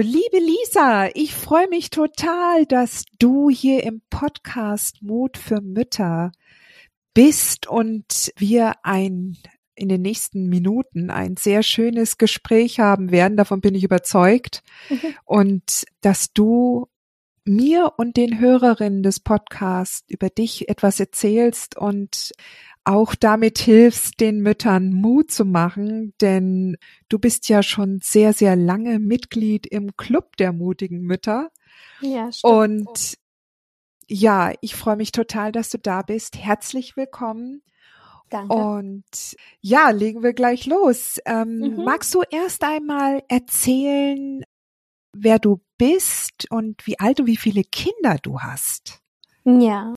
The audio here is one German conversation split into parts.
Liebe Lisa, ich freue mich total, dass du hier im Podcast Mut für Mütter bist und wir ein in den nächsten Minuten ein sehr schönes Gespräch haben werden. Davon bin ich überzeugt. Mhm. Und dass du mir und den Hörerinnen des Podcasts über dich etwas erzählst und auch damit hilfst, den Müttern Mut zu machen, denn du bist ja schon sehr, sehr lange Mitglied im Club der mutigen Mütter. Ja, stimmt. Und ja, ich freue mich total, dass du da bist. Herzlich willkommen. Danke. Und ja, legen wir gleich los. Ähm, mhm. Magst du erst einmal erzählen, wer du bist und wie alt und wie viele Kinder du hast? Ja,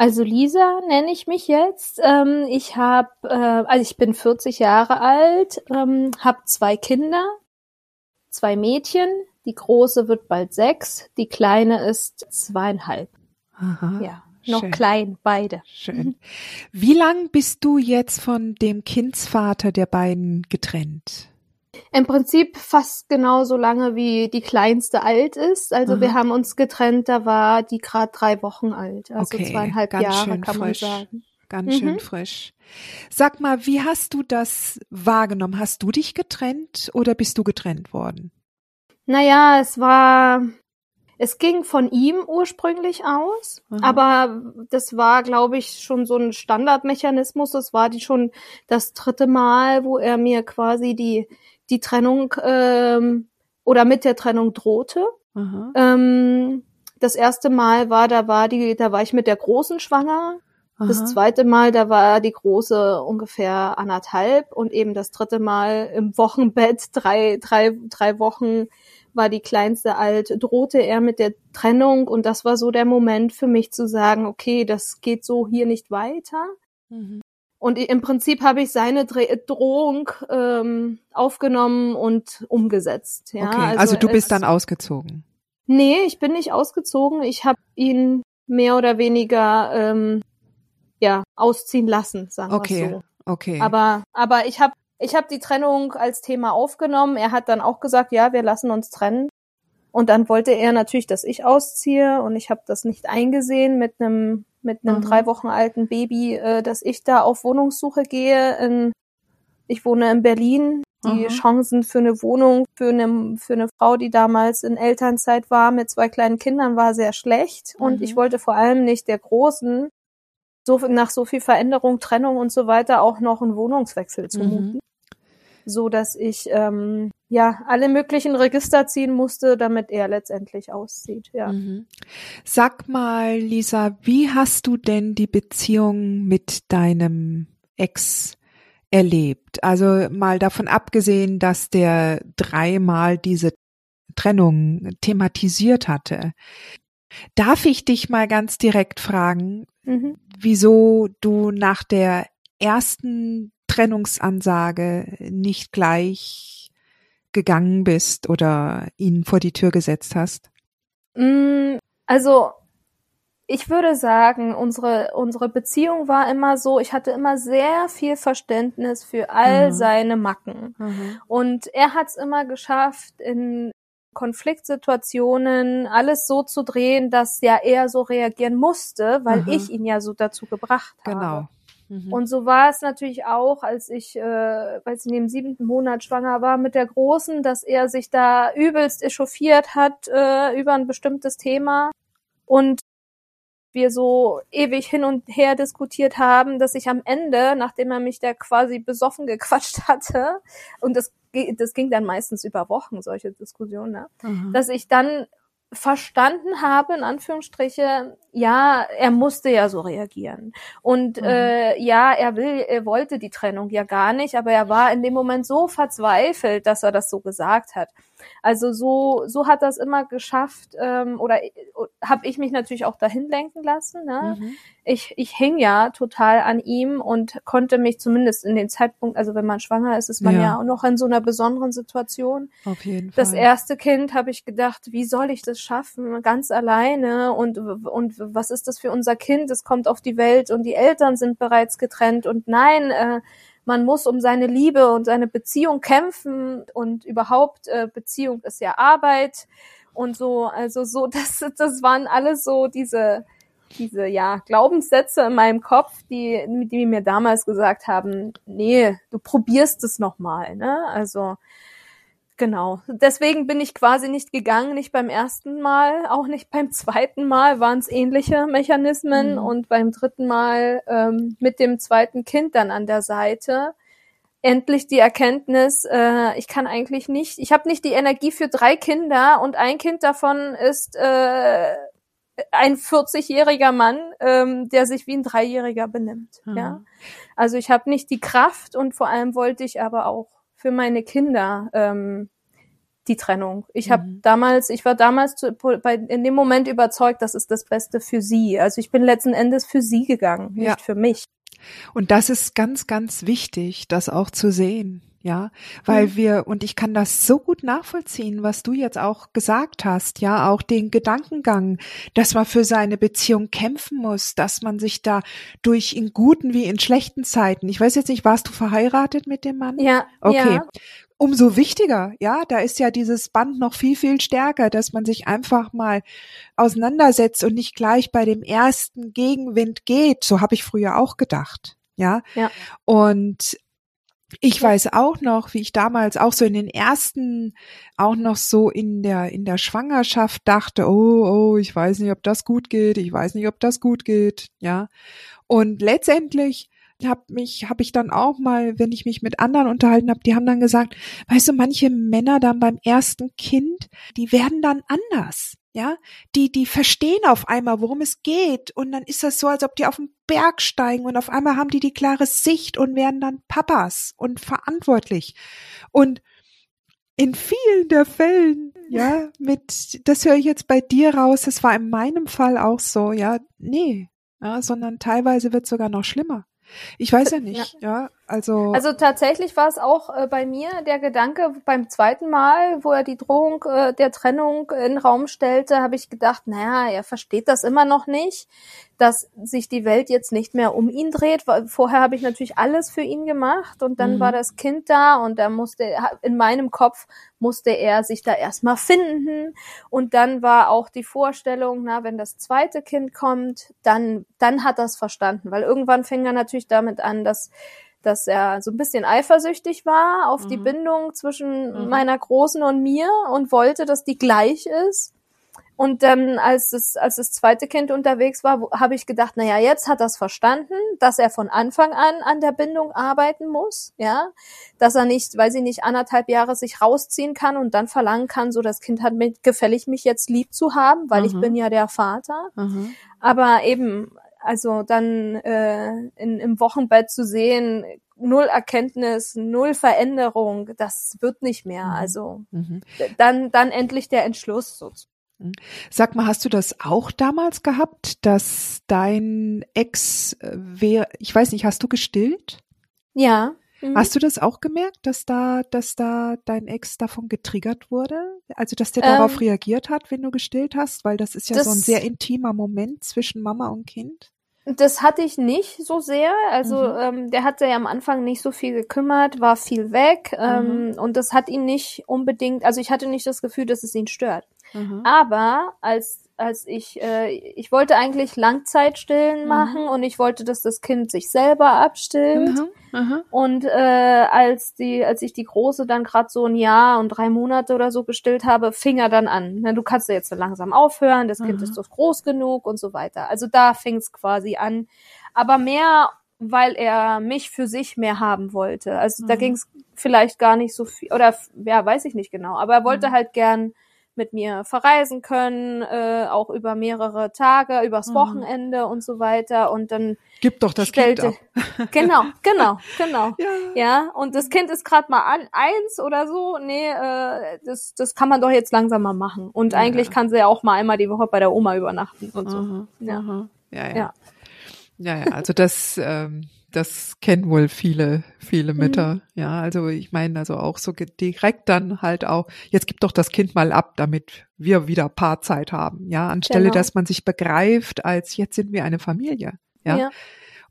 also Lisa nenne ich mich jetzt. Ähm, ich habe, äh, also ich bin 40 Jahre alt, ähm, habe zwei Kinder, zwei Mädchen. Die große wird bald sechs, die kleine ist zweieinhalb. Aha. Ja, noch Schön. klein, beide. Schön. Wie lang bist du jetzt von dem Kindsvater der beiden getrennt? Im Prinzip fast genauso lange wie die kleinste alt ist. Also Aha. wir haben uns getrennt, da war die gerade drei Wochen alt, also okay, zweieinhalb Jahre kann frisch. man sagen. Ganz mhm. schön frisch. Sag mal, wie hast du das wahrgenommen? Hast du dich getrennt oder bist du getrennt worden? Naja, es war, es ging von ihm ursprünglich aus, Aha. aber das war, glaube ich, schon so ein Standardmechanismus. Das war die schon das dritte Mal, wo er mir quasi die die Trennung ähm, oder mit der Trennung drohte. Ähm, das erste Mal war, da war die, da war ich mit der Großen schwanger. Aha. Das zweite Mal, da war die Große ungefähr anderthalb und eben das dritte Mal im Wochenbett, drei, drei, drei Wochen war die kleinste alt, drohte er mit der Trennung und das war so der Moment für mich zu sagen, okay, das geht so hier nicht weiter. Mhm. Und im Prinzip habe ich seine Drohung ähm, aufgenommen und umgesetzt. Ja? Okay, also, also du bist dann ausgezogen. Nee, ich bin nicht ausgezogen. Ich habe ihn mehr oder weniger ähm, ja ausziehen lassen, sagen okay, wir so. Okay. Aber aber ich habe ich habe die Trennung als Thema aufgenommen. Er hat dann auch gesagt, ja, wir lassen uns trennen. Und dann wollte er natürlich, dass ich ausziehe und ich habe das nicht eingesehen mit einem mit einem mhm. drei Wochen alten Baby, äh, dass ich da auf Wohnungssuche gehe. In, ich wohne in Berlin. Die mhm. Chancen für eine Wohnung für eine, für eine Frau, die damals in Elternzeit war mit zwei kleinen Kindern, war sehr schlecht. Mhm. Und ich wollte vor allem nicht der Großen so nach so viel Veränderung, Trennung und so weiter auch noch einen Wohnungswechsel zumuten. So dass ich ähm, ja alle möglichen Register ziehen musste, damit er letztendlich auszieht. Ja. Mhm. Sag mal, Lisa, wie hast du denn die Beziehung mit deinem Ex erlebt? Also mal davon abgesehen, dass der dreimal diese Trennung thematisiert hatte. Darf ich dich mal ganz direkt fragen, mhm. wieso du nach der ersten Trennungsansage nicht gleich gegangen bist oder ihn vor die Tür gesetzt hast? Mm, also ich würde sagen, unsere, unsere Beziehung war immer so, ich hatte immer sehr viel Verständnis für all mhm. seine Macken. Mhm. Und er hat es immer geschafft, in Konfliktsituationen alles so zu drehen, dass ja er so reagieren musste, weil mhm. ich ihn ja so dazu gebracht habe. Genau. Mhm. Und so war es natürlich auch, als ich, äh, weiß ich, in dem siebten Monat schwanger war mit der Großen, dass er sich da übelst echauffiert hat äh, über ein bestimmtes Thema und wir so ewig hin und her diskutiert haben, dass ich am Ende, nachdem er mich da quasi besoffen gequatscht hatte, und das das ging dann meistens über Wochen, solche Diskussionen, ne? Mhm. dass ich dann verstanden habe, in Anführungsstriche, ja, er musste ja so reagieren. Und mhm. äh, ja, er will, er wollte die Trennung ja gar nicht, aber er war in dem Moment so verzweifelt, dass er das so gesagt hat. Also so, so hat das immer geschafft, ähm, oder äh, habe ich mich natürlich auch dahin lenken lassen. Ne? Mhm. Ich, ich hing ja total an ihm und konnte mich zumindest in den Zeitpunkt, also wenn man schwanger ist, ist man ja, ja auch noch in so einer besonderen Situation. Auf jeden Fall. Das erste Kind habe ich gedacht, wie soll ich das schaffen, ganz alleine und, und was ist das für unser Kind? Es kommt auf die Welt und die Eltern sind bereits getrennt. Und nein, äh, man muss um seine Liebe und seine Beziehung kämpfen. Und überhaupt äh, Beziehung ist ja Arbeit. Und so, also so, das, das waren alles so diese, diese, ja, Glaubenssätze in meinem Kopf, die, die mir damals gesagt haben, nee, du probierst es nochmal, ne, also, Genau. Deswegen bin ich quasi nicht gegangen, nicht beim ersten Mal, auch nicht beim zweiten Mal waren es ähnliche Mechanismen mhm. und beim dritten Mal ähm, mit dem zweiten Kind dann an der Seite endlich die Erkenntnis, äh, ich kann eigentlich nicht, ich habe nicht die Energie für drei Kinder und ein Kind davon ist äh, ein 40-jähriger Mann, ähm, der sich wie ein Dreijähriger benimmt. Mhm. Ja, also ich habe nicht die Kraft und vor allem wollte ich aber auch für meine Kinder ähm, die Trennung. Ich habe mhm. damals, ich war damals zu, bei, in dem Moment überzeugt, das ist das Beste für sie. Also ich bin letzten Endes für sie gegangen, nicht ja. für mich. Und das ist ganz, ganz wichtig, das auch zu sehen. Ja, weil mhm. wir, und ich kann das so gut nachvollziehen, was du jetzt auch gesagt hast, ja, auch den Gedankengang, dass man für seine Beziehung kämpfen muss, dass man sich da durch in guten wie in schlechten Zeiten, ich weiß jetzt nicht, warst du verheiratet mit dem Mann? Ja. Okay. Ja. Umso wichtiger, ja, da ist ja dieses Band noch viel, viel stärker, dass man sich einfach mal auseinandersetzt und nicht gleich bei dem ersten Gegenwind geht. So habe ich früher auch gedacht. Ja. ja. Und ich weiß auch noch, wie ich damals auch so in den ersten, auch noch so in der, in der Schwangerschaft dachte, oh, oh, ich weiß nicht, ob das gut geht, ich weiß nicht, ob das gut geht, ja. Und letztendlich habe mich, habe ich dann auch mal, wenn ich mich mit anderen unterhalten habe, die haben dann gesagt, weißt du, manche Männer dann beim ersten Kind, die werden dann anders. Ja, die, die verstehen auf einmal, worum es geht. Und dann ist das so, als ob die auf den Berg steigen und auf einmal haben die die klare Sicht und werden dann Papas und verantwortlich. Und in vielen der Fällen, ja, mit, das höre ich jetzt bei dir raus, das war in meinem Fall auch so, ja, nee, ja, sondern teilweise wird sogar noch schlimmer. Ich weiß ja nicht, ja. ja. Also. Also tatsächlich war es auch äh, bei mir der Gedanke beim zweiten Mal, wo er die Drohung äh, der Trennung in den Raum stellte, habe ich gedacht, naja, er versteht das immer noch nicht dass sich die Welt jetzt nicht mehr um ihn dreht. Vorher habe ich natürlich alles für ihn gemacht und dann mhm. war das Kind da und da musste in meinem Kopf musste er sich da erstmal finden und dann war auch die Vorstellung, na, wenn das zweite Kind kommt, dann dann hat er es verstanden, weil irgendwann fing er natürlich damit an, dass dass er so ein bisschen eifersüchtig war auf mhm. die Bindung zwischen mhm. meiner Großen und mir und wollte, dass die gleich ist. Und dann, als das, als das zweite Kind unterwegs war, habe ich gedacht, na ja, jetzt hat er es verstanden, dass er von Anfang an an der Bindung arbeiten muss, ja, dass er nicht, weil sie nicht anderthalb Jahre sich rausziehen kann und dann verlangen kann, so das Kind hat mit, gefällig mich jetzt lieb zu haben, weil mhm. ich bin ja der Vater. Mhm. Aber eben, also dann äh, in, im Wochenbett zu sehen, null Erkenntnis, null Veränderung, das wird nicht mehr. Mhm. Also mhm. dann, dann endlich der Entschluss sozusagen. Hm. Sag mal, hast du das auch damals gehabt, dass dein Ex, äh, wer, ich weiß nicht, hast du gestillt? Ja. Mhm. Hast du das auch gemerkt, dass da, dass da dein Ex davon getriggert wurde? Also, dass der darauf ähm, reagiert hat, wenn du gestillt hast? Weil das ist ja das, so ein sehr intimer Moment zwischen Mama und Kind. Das hatte ich nicht so sehr. Also mhm. ähm, der hatte ja am Anfang nicht so viel gekümmert, war viel weg ähm, mhm. und das hat ihn nicht unbedingt. Also ich hatte nicht das Gefühl, dass es ihn stört. Mhm. Aber als als ich äh, ich wollte eigentlich Langzeitstillen mhm. machen und ich wollte, dass das Kind sich selber abstillt. Mhm. Mhm. Und äh, als die als ich die große dann gerade so ein Jahr und drei Monate oder so gestillt habe, fing er dann an. Na, du kannst ja jetzt langsam aufhören, das Kind ist doch groß genug und so weiter. Also da fing es quasi an. Aber mehr weil er mich für sich mehr haben wollte. Also Mhm. da ging es vielleicht gar nicht so viel, oder ja, weiß ich nicht genau, aber er wollte Mhm. halt gern mit mir verreisen können, äh, auch über mehrere Tage, übers Mhm. Wochenende und so weiter. Und dann Gib doch das stellte, Kind ab. genau, genau, genau. Ja. Ja, und das Kind ist gerade mal an, eins oder so. Nee, äh, das, das kann man doch jetzt langsam mal machen. Und Ja. eigentlich kann sie ja auch mal einmal die Woche bei der Oma übernachten und so. Aha, Ja. aha. Ja, ja. Ja. Ja, ja, also das, ähm, das kennen wohl viele, viele Mütter. Ja, also ich meine, also auch so direkt dann halt auch, jetzt gib doch das Kind mal ab, damit wir wieder Paarzeit haben. Ja, anstelle, Genau. dass man sich begreift, als jetzt sind wir eine Familie. Ja. Ja.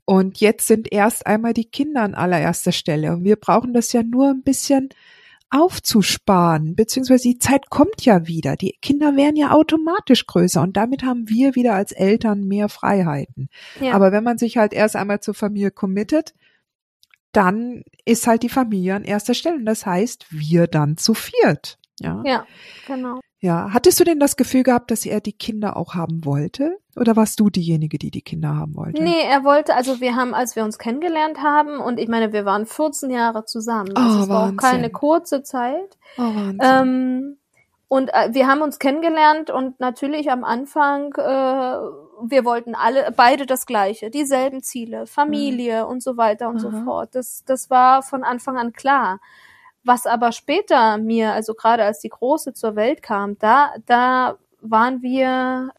Und jetzt sind erst einmal die Kinder an allererster Stelle. Und wir brauchen das ja nur ein bisschen aufzusparen, beziehungsweise die Zeit kommt ja wieder. Die Kinder werden ja automatisch größer und damit haben wir wieder als Eltern mehr Freiheiten. Ja. Aber wenn man sich halt erst einmal zur Familie committet, dann ist halt die Familie an erster Stelle. Und das heißt, wir dann zu viert. Ja. ja, genau. Ja. Hattest du denn das Gefühl gehabt, dass er die Kinder auch haben wollte? Oder warst du diejenige, die die Kinder haben wollte? Nee, er wollte, also wir haben, als wir uns kennengelernt haben, und ich meine, wir waren 14 Jahre zusammen. Also Oh, es war auch Wahnsinn. keine kurze Zeit. Oh, Wahnsinn. Ähm, und äh, wir haben uns kennengelernt und natürlich am Anfang, äh, wir wollten alle, beide das Gleiche, dieselben Ziele, Familie und so weiter und so Aha. fort. Das, das war von Anfang an klar. Was aber später mir, also gerade als die Große zur Welt kam, da, da waren wir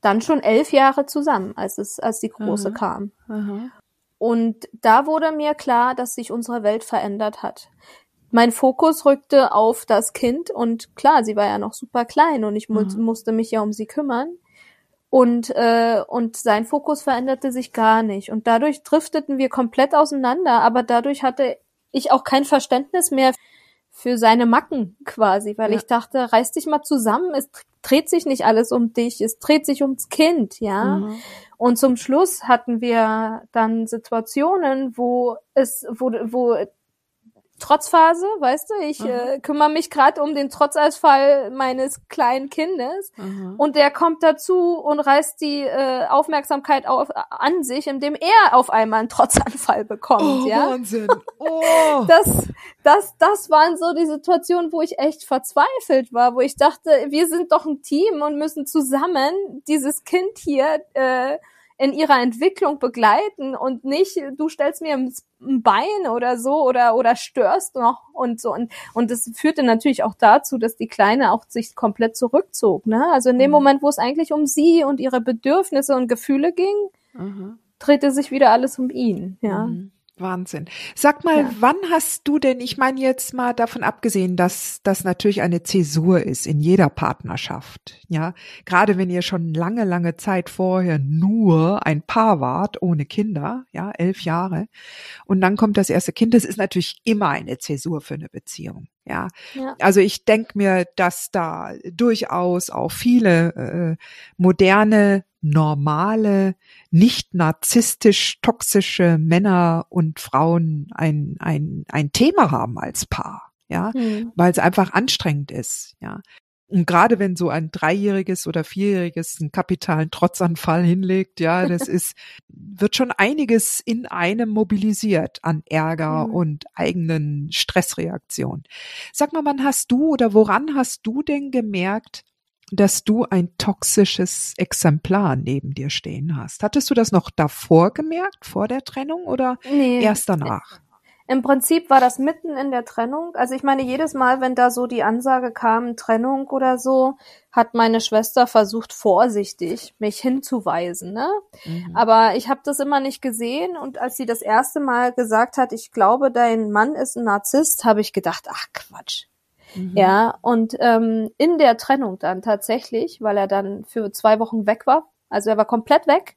dann schon elf Jahre zusammen, als es, als die Große Aha. kam. Aha. Und da wurde mir klar, dass sich unsere Welt verändert hat. Mein Fokus rückte auf das Kind und klar, sie war ja noch super klein und ich mu Mhm. musste mich ja um sie kümmern. Und, äh, und sein Fokus veränderte sich gar nicht. Und dadurch drifteten wir komplett auseinander, aber dadurch hatte ich auch kein Verständnis mehr für seine Macken quasi, weil Ja. ich dachte, reiß dich mal zusammen, es dreht sich nicht alles um dich, es dreht sich ums Kind, ja. Mhm. Und zum Schluss hatten wir dann Situationen, wo es, wo, wo Trotzphase, weißt du, ich Mhm. äh, kümmere mich gerade um den Trotzausfall meines kleinen Kindes Aha. und der kommt dazu und reißt die äh, Aufmerksamkeit auf, an sich, indem er auf einmal einen Trotzanfall bekommt, oh, ja. Wahnsinn. Oh. Das, das, das waren so die Situationen, wo ich echt verzweifelt war, wo ich dachte, wir sind doch ein Team und müssen zusammen dieses Kind hier äh, in ihrer Entwicklung begleiten und nicht, du stellst mir ein Bein oder so oder oder störst noch und so und und das führte natürlich auch dazu, dass die Kleine auch sich komplett zurückzog, ne? Also in dem Mhm. Moment, wo es eigentlich um sie und ihre Bedürfnisse und Gefühle ging, Aha. drehte sich wieder alles um ihn, ja. Mhm. Wahnsinn. Sag mal, Ja. wann hast du denn, ich meine jetzt mal davon abgesehen, dass das natürlich eine Zäsur ist in jeder Partnerschaft, ja, gerade wenn ihr schon lange, lange Zeit vorher nur ein Paar wart, ohne Kinder, ja, elf Jahre, und dann kommt das erste Kind, das ist natürlich immer eine Zäsur für eine Beziehung, ja. Ja. Also ich denke mir, dass da durchaus auch viele äh, moderne, normale, nicht narzisstisch toxische Männer und Frauen ein, ein, ein Thema haben als Paar, ja, Hm. weil es einfach anstrengend ist, ja. Und gerade wenn so ein dreijähriges oder vierjähriges einen kapitalen Trotzanfall hinlegt, ja, das ist, wird schon einiges in einem mobilisiert an Ärger Mhm. und eigenen Stressreaktionen. Sag mal, wann hast du oder woran hast du denn gemerkt, dass du ein toxisches Exemplar neben dir stehen hast? Hattest du das noch davor gemerkt, vor der Trennung oder Nee. erst danach? Im Prinzip war das mitten in der Trennung. Also ich meine, jedes Mal, wenn da so die Ansage kam, Trennung oder so, hat meine Schwester versucht, vorsichtig mich hinzuweisen. Ne? Mhm. Aber ich habe das immer nicht gesehen. Und als sie das erste Mal gesagt hat, ich glaube, dein Mann ist ein Narzisst, habe ich gedacht, ach Quatsch. Mhm. Ja, und ähm, in der Trennung dann tatsächlich, weil er dann für zwei Wochen weg war, also er war komplett weg.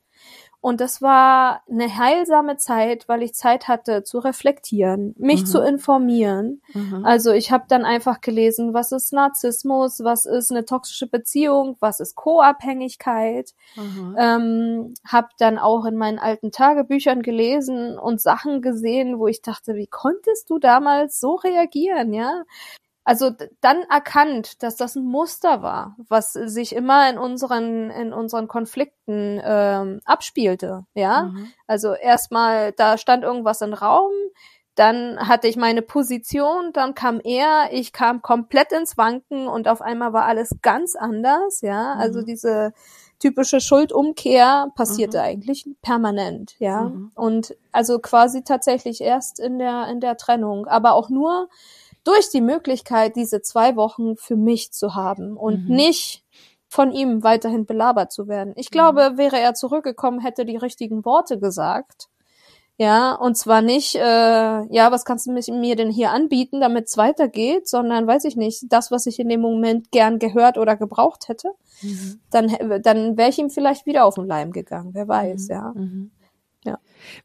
Und das war eine heilsame Zeit, weil ich Zeit hatte zu reflektieren, mich Mhm. zu informieren. Mhm. Also ich habe dann einfach gelesen, was ist Narzissmus, was ist eine toxische Beziehung, was ist Co-Abhängigkeit. Mhm. Ähm, habe dann auch in meinen alten Tagebüchern gelesen und Sachen gesehen, wo ich dachte, wie konntest du damals so reagieren, ja? Also dann erkannt, dass das ein Muster war, was sich immer in unseren in unseren Konflikten ähm, abspielte. Ja, mhm. also erstmal da stand irgendwas im Raum, dann hatte ich meine Position, dann kam er, ich kam komplett ins Wanken und auf einmal war alles ganz anders. Ja, also mhm. diese typische Schuldumkehr passierte mhm. eigentlich permanent, ja. Mhm. Und also quasi tatsächlich erst in der, in der Trennung, aber auch nur durch die Möglichkeit, diese zwei Wochen für mich zu haben und mhm. nicht von ihm weiterhin belabert zu werden. Ich glaube, mhm. wäre er zurückgekommen, hätte die richtigen Worte gesagt, ja, und zwar nicht, äh, ja, was kannst du mir denn hier anbieten, damit es weitergeht, sondern weiß ich nicht, das, was ich in dem Moment gern gehört oder gebraucht hätte, mhm. dann, dann wäre ich ihm vielleicht wieder auf den Leim gegangen, wer weiß, mhm. ja. Mhm.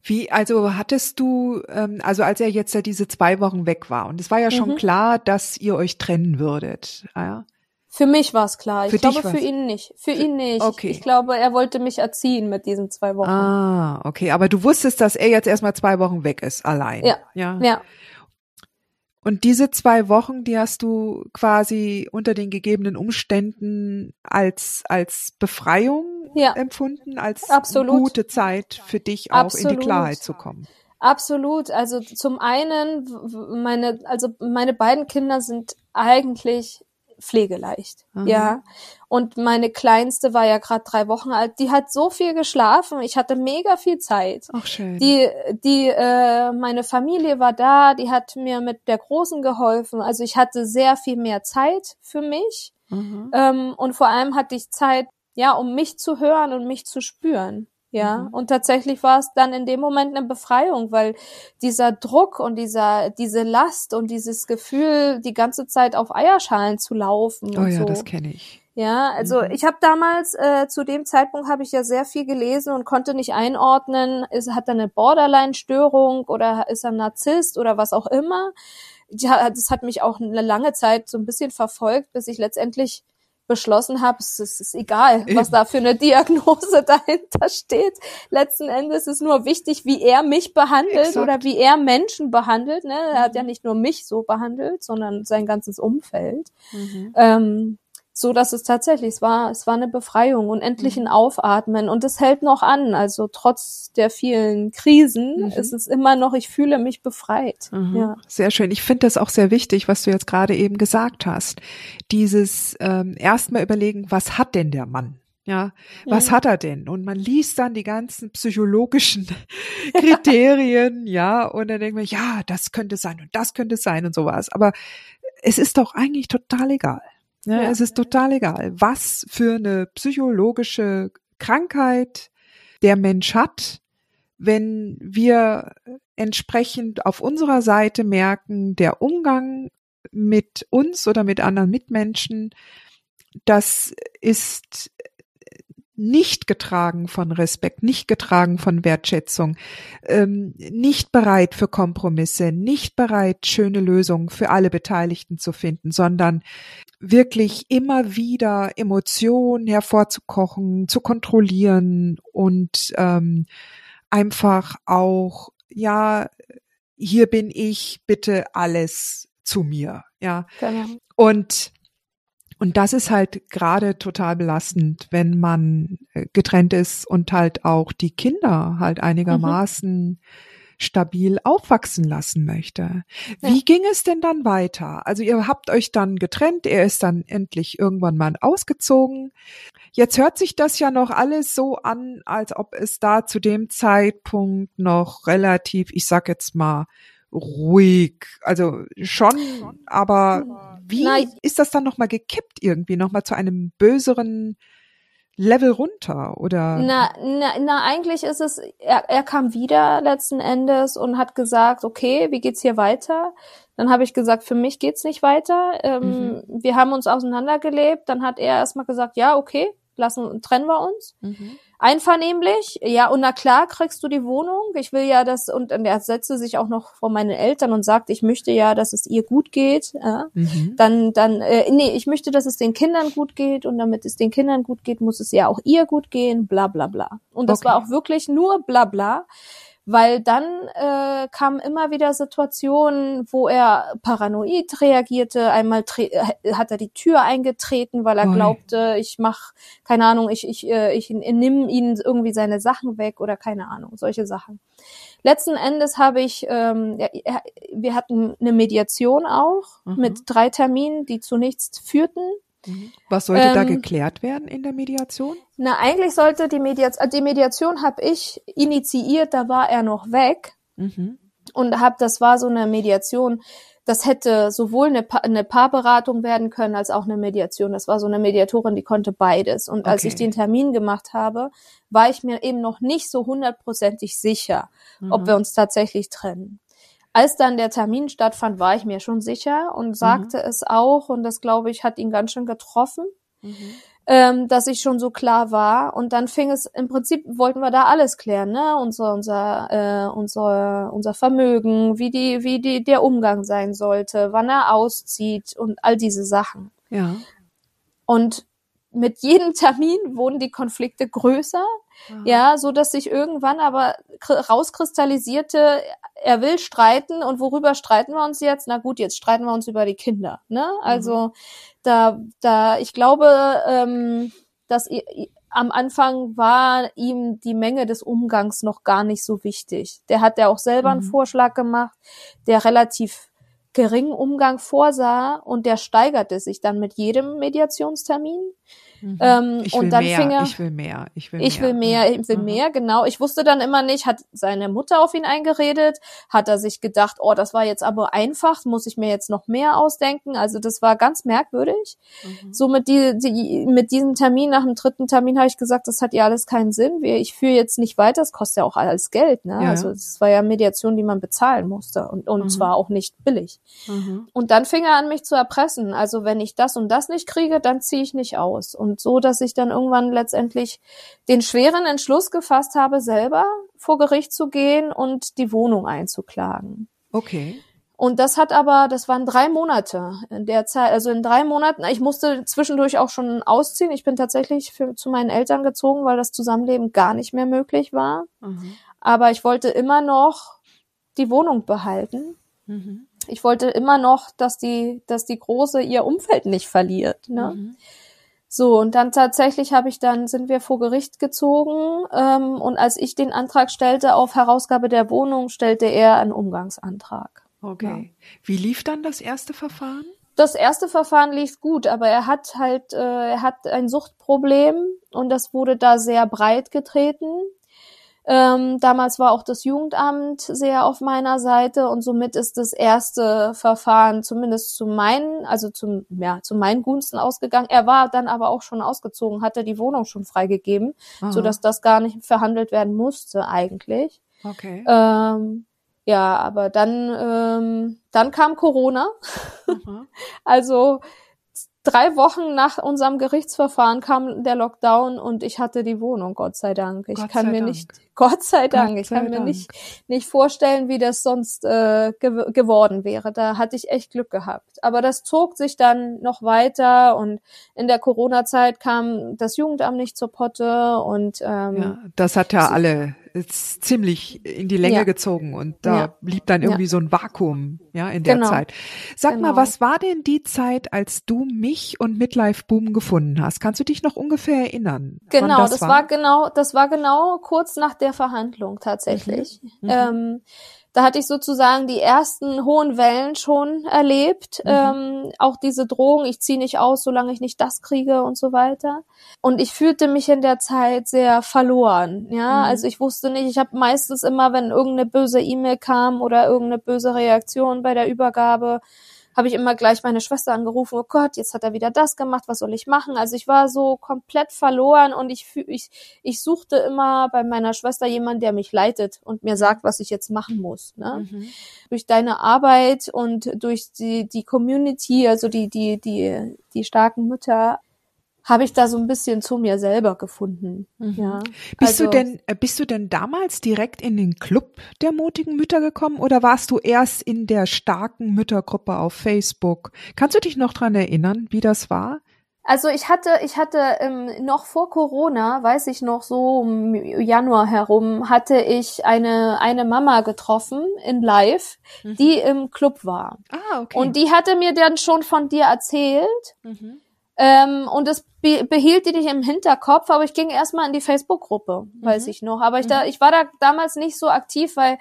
Wie, also hattest du, ähm, also als er jetzt ja diese zwei Wochen weg war, und es war ja schon mhm. klar, dass ihr euch trennen würdet, ah ja? Für mich war es klar. Für ich glaube, für ihn nicht. Für, für ihn nicht. Okay. Ich glaube, er wollte mich erziehen mit diesen zwei Wochen. Ah, okay. Aber du wusstest, dass er jetzt erstmal zwei Wochen weg ist, allein. Ja. Ja. ja. Und diese zwei Wochen, die hast du quasi unter den gegebenen Umständen als, als Befreiung ja. empfunden, als Absolut. gute Zeit für dich auch Absolut. in die Klarheit zu kommen. Absolut. Also zum einen, meine, also meine beiden Kinder sind eigentlich pflegeleicht. Mhm. Ja. Und meine Kleinste war ja gerade drei Wochen alt. Die hat so viel geschlafen. Ich hatte mega viel Zeit. Ach schön. Die, die, äh, meine Familie war da. Die hat mir mit der Großen geholfen. Also ich hatte sehr viel mehr Zeit für mich. Mhm. Ähm, und vor allem hatte ich Zeit, ja, um mich zu hören und mich zu spüren. Ja, mhm. und tatsächlich war es dann in dem Moment eine Befreiung, weil dieser Druck und dieser, diese Last und dieses Gefühl, die ganze Zeit auf Eierschalen zu laufen. Oh ja, so. das kenne ich. Ja, also mhm. ich habe damals, äh, zu dem Zeitpunkt habe ich ja sehr viel gelesen und konnte nicht einordnen, ist, hat er eine Borderline-Störung oder ist er ein Narzisst oder was auch immer. Ja, das hat mich auch eine lange Zeit so ein bisschen verfolgt, bis ich letztendlich beschlossen habe, es ist, ist egal, was da für eine Diagnose dahinter steht. Letzten Endes ist nur wichtig, wie er mich behandelt Exakt. oder wie er Menschen behandelt. Ne? Er hat ja mhm. nicht nur mich so behandelt, sondern sein ganzes Umfeld. Mhm. Ähm, so dass es tatsächlich, es war, es war eine Befreiung und endlich ein mhm. Aufatmen und es hält noch an. Also trotz der vielen Krisen mhm. ist es immer noch, ich fühle mich befreit. Mhm. Ja. Sehr schön. Ich finde das auch sehr wichtig, was du jetzt gerade eben gesagt hast. Dieses ähm, erstmal überlegen, was hat denn der Mann? Ja, was ja. hat er denn? Und man liest dann die ganzen psychologischen Kriterien, ja, und dann denkt man, ja, das könnte sein und das könnte sein und sowas. Aber es ist doch eigentlich total egal. Ja, ja. Es ist total egal, was für eine psychologische Krankheit der Mensch hat, wenn wir entsprechend auf unserer Seite merken, der Umgang mit uns oder mit anderen Mitmenschen, das ist nicht getragen von Respekt, nicht getragen von Wertschätzung, ähm, nicht bereit für Kompromisse, nicht bereit, schöne Lösungen für alle Beteiligten zu finden, sondern wirklich immer wieder Emotionen hervorzukochen, zu kontrollieren und ähm, einfach auch, ja, hier bin ich, bitte alles zu mir, ja. Genau. Und und das ist halt gerade total belastend, wenn man äh, getrennt ist und halt auch die Kinder halt einigermaßen mhm. stabil aufwachsen lassen möchte. Wie ja. ging es denn dann weiter? Also ihr habt euch dann getrennt, er ist dann endlich irgendwann mal ausgezogen. Jetzt hört sich das ja noch alles so an, als ob es da zu dem Zeitpunkt noch relativ, ich sag jetzt mal, ruhig. Also schon, aber wie na, ist das dann nochmal gekippt irgendwie, nochmal zu einem böseren Level runter oder? Na, na, na eigentlich ist es, er, er kam wieder letzten Endes und hat gesagt, okay, wie geht's hier weiter? Dann habe ich gesagt, für mich geht's nicht weiter. Ähm, mhm. Wir haben uns auseinandergelebt. Dann hat er erstmal gesagt, ja, okay, lassen, trennen wir uns. Mhm einvernehmlich. Ja, und na klar kriegst du die Wohnung. Ich will ja das, und, und er setzte sich auch noch vor meine Eltern und sagt, ich möchte ja, dass es ihr gut geht. Ja. Mhm. Dann, dann, äh, nee, ich möchte, dass es den Kindern gut geht und damit es den Kindern gut geht, muss es ja auch ihr gut gehen, bla bla bla. Und das okay. war auch wirklich nur bla bla weil dann äh, kamen immer wieder Situationen, wo er paranoid reagierte. Einmal äh, hat er die Tür eingetreten, weil er glaubte, ich mach keine Ahnung, ich ich äh, ich nimm ihnen irgendwie seine Sachen weg oder keine Ahnung, solche Sachen. Letzten Endes habe ich, ähm, wir hatten eine Mediation auch mhm. mit drei Terminen, die zu nichts führten. Mhm. Was sollte ähm, da geklärt werden in der Mediation? Na, eigentlich sollte die Mediation, die Mediation habe ich initiiert, da war er noch weg mhm. und habe, das war so eine Mediation. Das hätte sowohl eine, pa eine Paarberatung werden können als auch eine Mediation. Das war so eine Mediatorin, die konnte beides. Und okay. als ich den Termin gemacht habe, war ich mir eben noch nicht so hundertprozentig sicher, mhm. ob wir uns tatsächlich trennen. Als dann der Termin stattfand, war ich mir schon sicher und mhm. sagte mhm. es auch, und das glaube ich, hat ihn ganz schön getroffen, mhm. ähm, dass ich schon so klar war. Und dann fing es, im Prinzip wollten wir da alles klären, ne? Unser, unser, äh, unser, unser Vermögen, wie die, wie die, der Umgang sein sollte, wann er auszieht und all diese Sachen. Ja. Und mit jedem Termin wurden die Konflikte größer, Aha. ja, so dass sich irgendwann aber rauskristallisierte, er will streiten und worüber streiten wir uns jetzt? Na gut, jetzt streiten wir uns über die Kinder, ne? Also mhm. da, da, ich glaube, ähm, dass am Anfang war ihm die Menge des Umgangs noch gar nicht so wichtig. Der hat ja auch selber mhm. einen Vorschlag gemacht, der relativ geringen Umgang vorsah und der steigerte sich dann mit jedem Mediationstermin. Mhm. Ähm, ich will und dann mehr, fing er, ich will mehr, ich will mehr. Ich will mehr, ich will mhm. mehr, genau. Ich wusste dann immer nicht, hat seine Mutter auf ihn eingeredet, hat er sich gedacht, oh, das war jetzt aber einfach, muss ich mir jetzt noch mehr ausdenken. Also das war ganz merkwürdig. Mhm. So mit, die, die, mit diesem Termin, nach dem dritten Termin habe ich gesagt, das hat ja alles keinen Sinn. Ich führe jetzt nicht weiter, das kostet ja auch alles Geld. Ne? Ja. Also es war ja Mediation, die man bezahlen musste und, und mhm. zwar auch nicht billig. Mhm. Und dann fing er an, mich zu erpressen. Also wenn ich das und das nicht kriege, dann ziehe ich nicht aus. Und so, dass ich dann irgendwann letztendlich den schweren Entschluss gefasst habe, selber vor Gericht zu gehen und die Wohnung einzuklagen. Okay. Und das hat aber, das waren drei Monate in der Zeit, also in drei Monaten, ich musste zwischendurch auch schon ausziehen. Ich bin tatsächlich für, zu meinen Eltern gezogen, weil das Zusammenleben gar nicht mehr möglich war. Mhm. Aber ich wollte immer noch die Wohnung behalten. Mhm. Ich wollte immer noch, dass die, dass die Große ihr Umfeld nicht verliert. Ne? Mhm. So, und dann tatsächlich habe ich dann, sind wir vor Gericht gezogen ähm, und als ich den Antrag stellte auf Herausgabe der Wohnung, stellte er einen Umgangsantrag. Okay. Ja. Wie lief dann das erste Verfahren? Das erste Verfahren lief gut, aber er hat halt, äh, er hat ein Suchtproblem und das wurde da sehr breit getreten. Ähm, damals war auch das Jugendamt sehr auf meiner Seite und somit ist das erste Verfahren zumindest zu meinen, also zum, ja, zu meinen Gunsten ausgegangen. Er war dann aber auch schon ausgezogen, hatte die Wohnung schon freigegeben, so dass das gar nicht verhandelt werden musste eigentlich. Okay. Ähm, ja, aber dann, ähm, dann kam Corona. also drei Wochen nach unserem Gerichtsverfahren kam der Lockdown und ich hatte die Wohnung, Gott sei Dank. Ich Gott kann mir Dank. nicht, Gott sei Dank, Gott ich kann mir nicht, nicht vorstellen, wie das sonst äh, ge geworden wäre. Da hatte ich echt Glück gehabt. Aber das zog sich dann noch weiter und in der Corona-Zeit kam das Jugendamt nicht zur Potte und ähm, ja, das hat ja so, alle ziemlich in die Länge ja. gezogen und da ja. blieb dann irgendwie ja. so ein Vakuum, ja, in der genau. Zeit. Sag genau. mal, was war denn die Zeit, als du mich und Midlife Boom gefunden hast? Kannst du dich noch ungefähr erinnern? Genau, das, das war? war? genau, das war genau kurz nach der Verhandlung tatsächlich. Mhm. Mhm. Ähm, da hatte ich sozusagen die ersten hohen Wellen schon erlebt. Mhm. Ähm, auch diese Drohung, ich ziehe nicht aus, solange ich nicht das kriege und so weiter. Und ich fühlte mich in der Zeit sehr verloren. Ja, mhm. also ich wusste nicht, ich habe meistens immer, wenn irgendeine böse E-Mail kam oder irgendeine böse Reaktion bei der Übergabe, habe ich immer gleich meine Schwester angerufen, oh Gott, jetzt hat er wieder das gemacht, was soll ich machen? Also ich war so komplett verloren und ich, ich, ich suchte immer bei meiner Schwester jemanden, der mich leitet und mir sagt, was ich jetzt machen muss. Ne? Mhm. Durch deine Arbeit und durch die, die Community, also die, die, die, die starken Mütter, habe ich da so ein bisschen zu mir selber gefunden. Mhm. Ja. Bist also, du denn, äh, bist du denn damals direkt in den Club der mutigen Mütter gekommen oder warst du erst in der starken Müttergruppe auf Facebook? Kannst du dich noch dran erinnern, wie das war? Also ich hatte, ich hatte ähm, noch vor Corona, weiß ich noch so im Januar herum, hatte ich eine eine Mama getroffen in Live, mhm. die im Club war. Ah, okay. Und die hatte mir dann schon von dir erzählt. Mhm. Ähm, und be behielt die nicht im Hinterkopf, aber ich ging erstmal in die Facebook-Gruppe, weiß mhm. ich noch. Aber ich da, mhm. ich war da damals nicht so aktiv, weil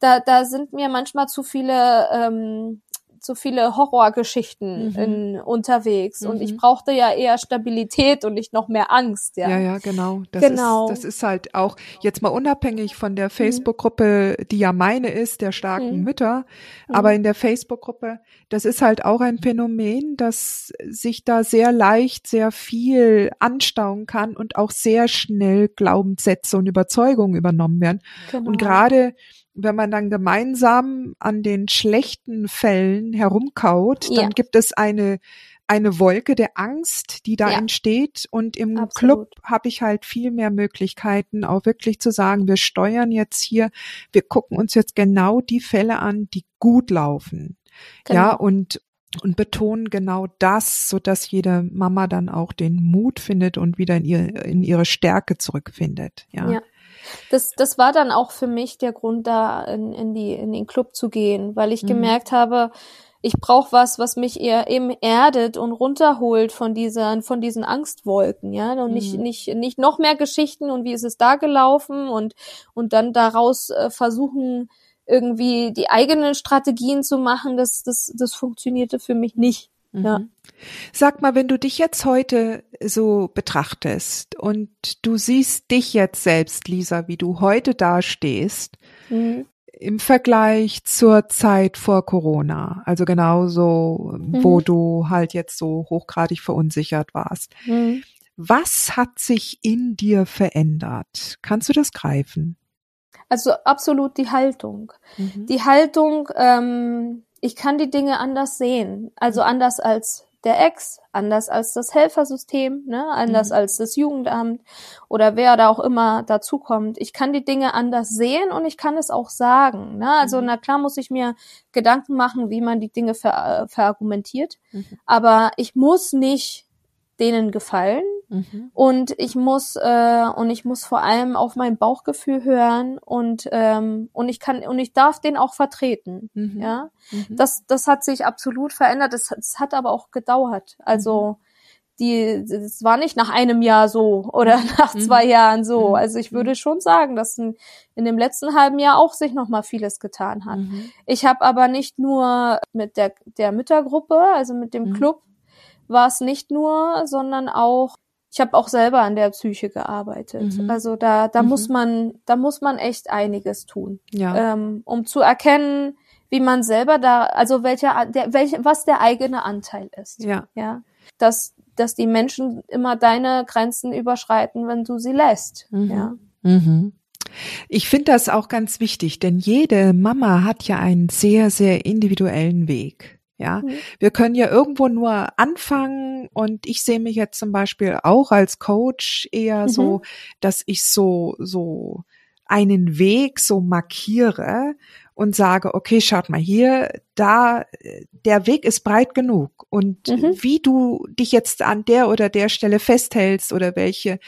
da, da sind mir manchmal zu viele ähm, so viele Horrorgeschichten mhm. in, unterwegs mhm. und ich mhm. brauchte ja eher Stabilität und nicht noch mehr Angst. Ja, ja, ja genau. Das genau. Ist, das ist halt auch jetzt mal unabhängig von der mhm. Facebook-Gruppe, die ja meine ist, der starken mhm. Mütter, aber in der Facebook-Gruppe, das ist halt auch ein Phänomen, dass sich da sehr leicht sehr viel anstauen kann und auch sehr schnell Glaubenssätze und Überzeugungen übernommen werden. Genau. Und gerade wenn man dann gemeinsam an den schlechten Fällen herumkaut, ja. dann gibt es eine eine Wolke der Angst, die da ja. entsteht. Und im Absolut. Club habe ich halt viel mehr Möglichkeiten, auch wirklich zu sagen, wir steuern jetzt hier, wir gucken uns jetzt genau die Fälle an, die gut laufen. Genau. Ja, und, und betonen genau das, so dass jede Mama dann auch den Mut findet und wieder in ihre, in ihre Stärke zurückfindet. Ja. ja. Das, das war dann auch für mich der Grund, da in, in, die, in den Club zu gehen, weil ich mhm. gemerkt habe, ich brauche was, was mich eher eben erdet und runterholt von dieser, von diesen Angstwolken, ja, und mhm. nicht, nicht, nicht noch mehr Geschichten und wie ist es da gelaufen und, und dann daraus äh, versuchen, irgendwie die eigenen Strategien zu machen, das, das, das funktionierte für mich nicht. Ja. Mhm. Sag mal, wenn du dich jetzt heute so betrachtest und du siehst dich jetzt selbst, Lisa, wie du heute dastehst, mhm. im Vergleich zur Zeit vor Corona, also genauso, mhm. wo du halt jetzt so hochgradig verunsichert warst. Mhm. Was hat sich in dir verändert? Kannst du das greifen? Also absolut die Haltung. Mhm. Die Haltung, ähm, ich kann die Dinge anders sehen. Also mhm. anders als der Ex, anders als das Helfersystem, ne, anders mhm. als das Jugendamt oder wer da auch immer dazukommt. Ich kann die Dinge anders sehen und ich kann es auch sagen. Ne? Also mhm. na klar muss ich mir Gedanken machen, wie man die Dinge ver äh, verargumentiert, mhm. aber ich muss nicht denen gefallen, Mhm. Und ich muss äh, und ich muss vor allem auf mein Bauchgefühl hören und ähm, und ich kann und ich darf den auch vertreten. Mhm. Ja, mhm. das das hat sich absolut verändert. Das, das hat aber auch gedauert. Also mhm. die, es war nicht nach einem Jahr so oder nach mhm. zwei Jahren so. Also ich würde schon sagen, dass in, in dem letzten halben Jahr auch sich noch mal vieles getan hat. Ich habe aber nicht nur mit der der Müttergruppe, also mit dem Club, war es nicht nur, sondern auch ich habe auch selber an der Psyche gearbeitet. Mhm. Also da, da mhm. muss man, da muss man echt einiges tun, ja. ähm, um zu erkennen, wie man selber da, also welcher, der, welch, was der eigene Anteil ist. Ja. Ja. Dass, dass die Menschen immer deine Grenzen überschreiten, wenn du sie lässt. Mhm. Ja. Mhm. Ich finde das auch ganz wichtig, denn jede Mama hat ja einen sehr, sehr individuellen Weg. Ja, mhm. wir können ja irgendwo nur anfangen und ich sehe mich jetzt zum Beispiel auch als Coach eher mhm. so, dass ich so, so einen Weg so markiere und sage, okay, schaut mal hier, da, der Weg ist breit genug und mhm. wie du dich jetzt an der oder der Stelle festhältst oder welche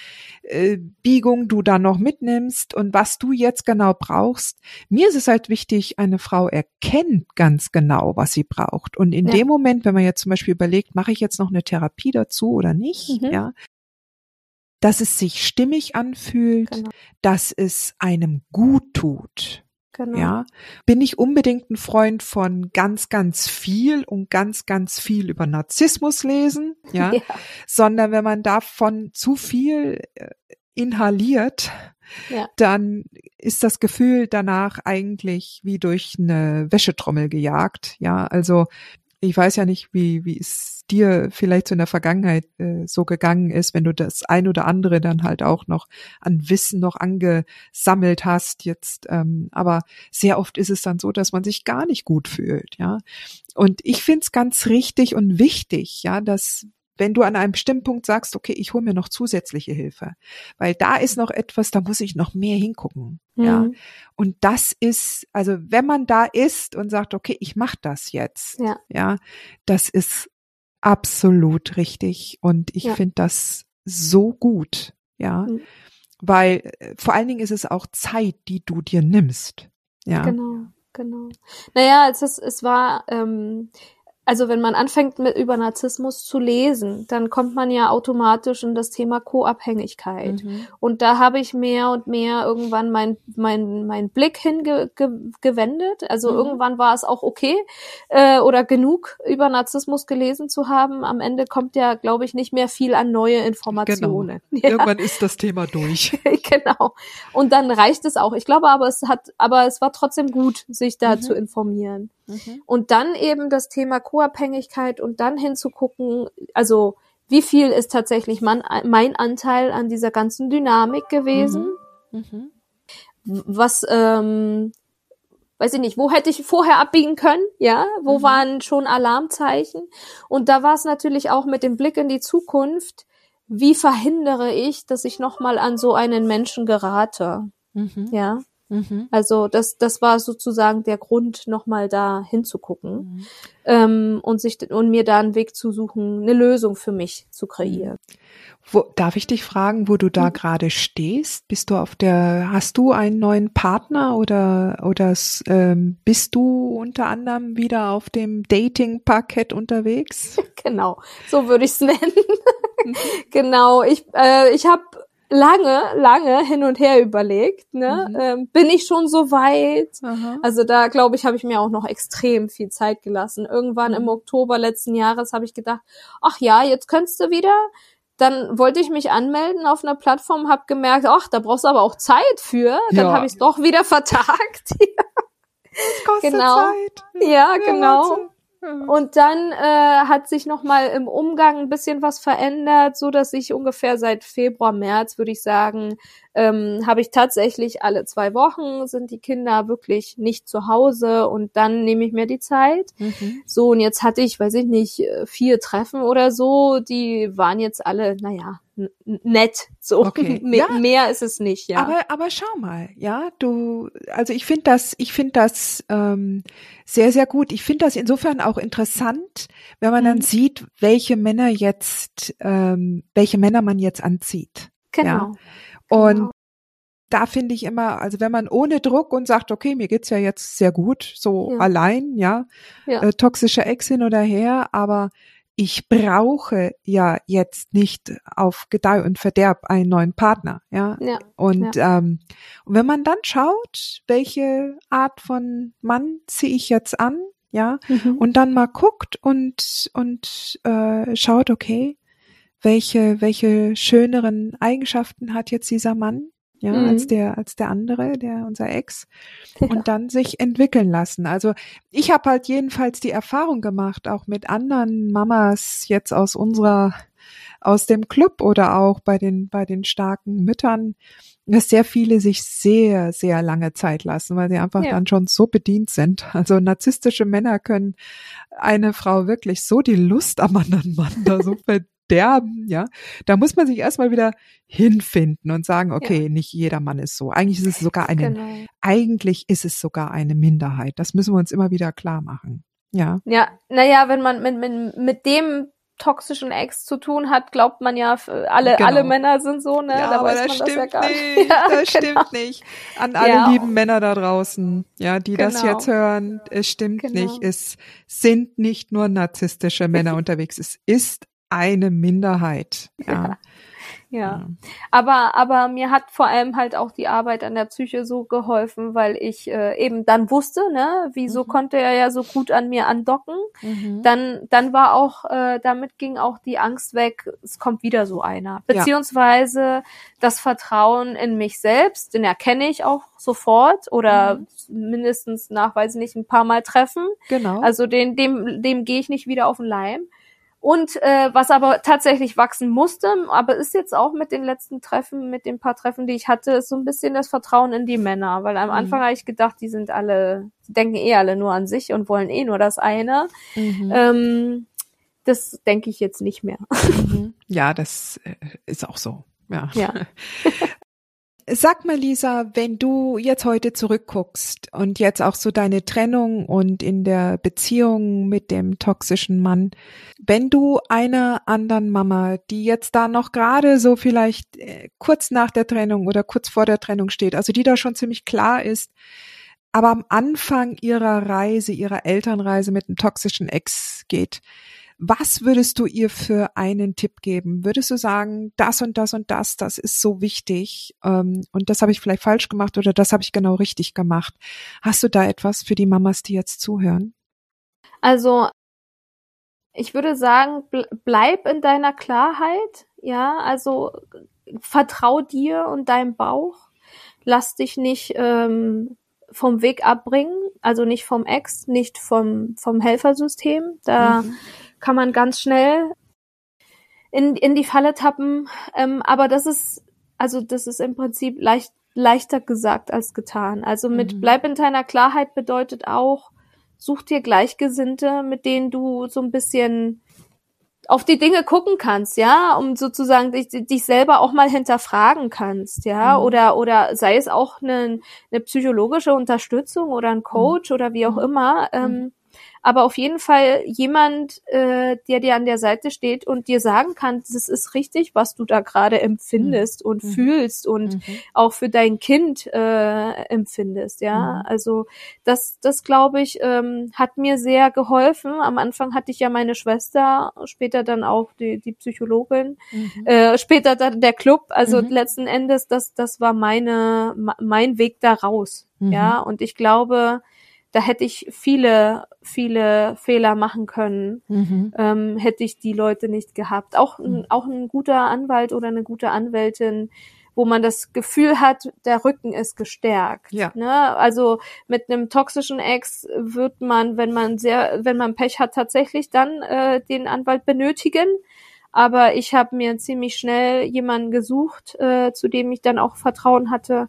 äh, Biegung du da noch mitnimmst und was du jetzt genau brauchst. Mir ist es halt wichtig, eine Frau erkennt ganz genau, was sie braucht und in ja. dem Moment, wenn man jetzt zum Beispiel überlegt, mache ich jetzt noch eine Therapie dazu oder nicht, mhm. ja, dass es sich stimmig anfühlt, genau. dass es einem gut tut. Genau. Ja, bin ich unbedingt ein Freund von ganz, ganz viel und ganz, ganz viel über Narzissmus lesen, ja, ja. sondern wenn man davon zu viel äh, inhaliert, ja. dann ist das Gefühl danach eigentlich wie durch eine Wäschetrommel gejagt, ja, also ich weiß ja nicht, wie, wie es dir vielleicht so in der Vergangenheit äh, so gegangen ist, wenn du das ein oder andere dann halt auch noch an Wissen noch angesammelt hast jetzt. Ähm, aber sehr oft ist es dann so, dass man sich gar nicht gut fühlt, ja. Und ich finde es ganz richtig und wichtig, ja, dass wenn du an einem bestimmten Punkt sagst, okay, ich hole mir noch zusätzliche Hilfe, weil da ist noch etwas, da muss ich noch mehr hingucken, mhm. ja. Und das ist, also wenn man da ist und sagt, okay, ich mache das jetzt, ja, ja das ist absolut richtig. Und ich Ja. finde das so gut, ja. Mhm. Weil äh, vor allen Dingen ist es auch Zeit, die du dir nimmst. Ja. Genau, genau. Naja, es, ist, es war, ähm, also wenn man anfängt mit über Narzissmus zu lesen, dann kommt man ja automatisch in das Thema Co-Abhängigkeit. Mhm. Und da habe ich mehr und mehr irgendwann mein, mein, mein Blick hingewendet. Also Mhm. irgendwann war es auch okay äh, oder genug über Narzissmus gelesen zu haben. Am Ende kommt ja, glaube ich, nicht mehr viel an neue Informationen. Ja. Irgendwann ist das Thema durch. genau. Und dann reicht es auch. Ich glaube aber, es hat, aber es war trotzdem gut, sich da Mhm. zu informieren. Mhm. Und dann eben das Thema Co-Abhängigkeit und dann hinzugucken, also wie viel ist tatsächlich mein, mein Anteil an dieser ganzen Dynamik gewesen? Mhm. Was, ähm, weiß ich nicht, wo hätte ich vorher abbiegen können? Ja, wo Mhm. waren schon Alarmzeichen? Und da war es natürlich auch mit dem Blick in die Zukunft, wie verhindere ich, dass ich nochmal an so einen Menschen gerate? Mhm. Ja, Mhm. also das, das war sozusagen der Grund, nochmal da hinzugucken Mhm. ähm, und sich und mir da einen Weg zu suchen, eine Lösung für mich zu kreieren. Wo, darf ich dich fragen, wo du da Mhm. gerade stehst? Bist du auf der, hast du einen neuen Partner oder, oder ähm, bist du unter anderem wieder auf dem Dating-Parkett unterwegs? Genau, so würde ich es nennen. genau, ich äh, ich habe lange, lange hin und her überlegt. Ne? Mhm. Ähm, bin ich schon so weit? Aha. Also da glaube ich, habe ich mir auch noch extrem viel Zeit gelassen. Irgendwann im Mhm. Oktober letzten Jahres habe ich gedacht, ach ja, jetzt könntest du wieder. Dann wollte ich mich anmelden auf einer Plattform, habe gemerkt, ach, da brauchst du aber auch Zeit für. Dann Ja. habe ich es doch wieder vertagt. Das kostet genau. Zeit. ja, genau. Wahnsinn. Und dann äh, hat sich noch mal im Umgang ein bisschen was verändert, so dass ich ungefähr seit Februar, März, würde ich sagen, ähm, habe ich tatsächlich alle zwei Wochen sind die Kinder wirklich nicht zu Hause und dann nehme ich mir die Zeit. Mhm. So und jetzt hatte ich, weiß ich nicht, äh, vier Treffen oder so, die waren jetzt alle, naja, nett. So Okay. mehr, Ja. mehr ist es nicht, ja. Aber, aber schau mal, ja, du, also ich finde das, ich finde das ähm, sehr, sehr gut. Ich finde das insofern auch interessant, wenn man dann Mhm. sieht, welche Männer jetzt, ähm, welche Männer man jetzt anzieht. genau. Und Genau. da finde ich immer, also wenn man ohne Druck und sagt, okay, mir geht's ja jetzt sehr gut, so Ja. allein, ja, Ja. äh, toxische Ex hin oder her, aber ich brauche ja jetzt nicht auf Gedeih und Verderb einen neuen Partner, ja. Ja. Und, ähm, und wenn man dann schaut, welche Art von Mann ziehe ich jetzt an, ja, Mhm. und dann mal guckt und und äh, schaut, okay, welche welche schöneren Eigenschaften hat jetzt dieser Mann, ja, Mhm. als der als der andere, der unser Ex, Ja. und dann sich entwickeln lassen. Also ich habe halt jedenfalls die Erfahrung gemacht, auch mit anderen Mamas jetzt aus unserer aus dem Club oder auch bei den bei den starken Müttern, dass sehr viele sich sehr sehr lange Zeit lassen, weil sie einfach Ja. dann schon so bedient sind. Also narzisstische Männer können eine Frau wirklich so die Lust am anderen Mann da so verderben, ja. Da muss man sich erstmal wieder hinfinden und sagen, okay, nicht jeder Mann ist so. Eigentlich ist es sogar eine Genau. eigentlich ist es sogar eine Minderheit. Das müssen wir uns immer wieder klar machen. Ja. Ja, naja, wenn man mit, mit, mit dem toxischen Ex zu tun hat, glaubt man ja, alle, Genau. alle Männer sind so, ne? da weiß man das ja gar nicht. Ja, das genau. stimmt nicht. An alle Ja. lieben Männer da draußen, ja, die das Genau. jetzt hören, es stimmt Genau. nicht. Es sind nicht nur narzisstische Männer unterwegs. Es ist eine Minderheit. Ja. Ja. Aber, aber mir hat vor allem halt auch die Arbeit an der Psyche so geholfen, weil ich äh, eben dann wusste, ne, wieso Mhm. konnte er ja so gut an mir andocken. Mhm. Dann, dann war auch, äh, damit ging auch die Angst weg, es kommt wieder so einer. Ja. Beziehungsweise das Vertrauen in mich selbst, den erkenne ich auch sofort oder Mhm. mindestens nach, weiß nicht, ein paar Mal treffen. Genau. Also den, dem, dem gehe ich nicht wieder auf den Leim. Und äh, was aber tatsächlich wachsen musste, aber ist jetzt auch mit den letzten Treffen, mit den paar Treffen, die ich hatte, ist so ein bisschen das Vertrauen in die Männer. Weil am Mhm. Anfang habe ich gedacht, die sind alle, die denken eh alle nur an sich und wollen eh nur das eine. Mhm. Ähm, das denke ich jetzt nicht mehr. Mhm. Ja, das äh, ist auch so. Ja. Ja. Sag mal, Lisa, wenn du jetzt heute zurückguckst und jetzt auch so deine Trennung und in der Beziehung mit dem toxischen Mann, wenn du einer anderen Mama, die jetzt da noch gerade so vielleicht äh, kurz nach der Trennung oder kurz vor der Trennung steht, also die da schon ziemlich klar ist, aber am Anfang ihrer Reise, ihrer Elternreise mit einem toxischen Ex geht, was würdest du ihr für einen Tipp geben? Würdest du sagen, das und das und das, das ist so wichtig ähm, und das habe ich vielleicht falsch gemacht oder das habe ich genau richtig gemacht? Hast du da etwas für die Mamas, die jetzt zuhören? Also ich würde sagen, bleib in deiner Klarheit, ja, also vertrau dir und deinem Bauch, lass dich nicht ähm, vom Weg abbringen, also nicht vom Ex, nicht vom vom Helfersystem. Da mhm kann man ganz schnell in, in die Falle tappen. Ähm, aber das ist, also das ist im Prinzip leicht, leichter gesagt als getan. Also mit mhm. bleib in deiner Klarheit bedeutet auch, such dir Gleichgesinnte, mit denen du so ein bisschen auf die Dinge gucken kannst, ja, um sozusagen dich, dich selber auch mal hinterfragen kannst, ja, mhm. oder oder sei es auch eine, eine psychologische Unterstützung oder ein Coach mhm. oder wie auch mhm. immer, ähm, mhm aber auf jeden Fall jemand, äh, der dir an der Seite steht und dir sagen kann, das ist richtig, was du da gerade empfindest mhm. und mhm. fühlst und mhm. auch für dein Kind äh, empfindest, ja. Mhm. Also das, das glaube ich, ähm, hat mir sehr geholfen. Am Anfang hatte ich ja meine Schwester, später dann auch die, die Psychologin, mhm. äh, später dann der Club. Also mhm. letzten Endes, das, das war meine, mein Weg da raus. Ja, und ich glaube, da hätte ich viele, viele Fehler machen können, mhm. ähm, hätte ich die Leute nicht gehabt. Auch, mhm. auch ein guter Anwalt oder eine gute Anwältin, wo man das Gefühl hat, der Rücken ist gestärkt. Ja. Ne? Also mit einem toxischen Ex wird man, wenn man sehr, wenn man Pech hat, tatsächlich dann äh, den Anwalt benötigen. Aber ich habe mir ziemlich schnell jemanden gesucht, äh, zu dem ich dann auch Vertrauen hatte,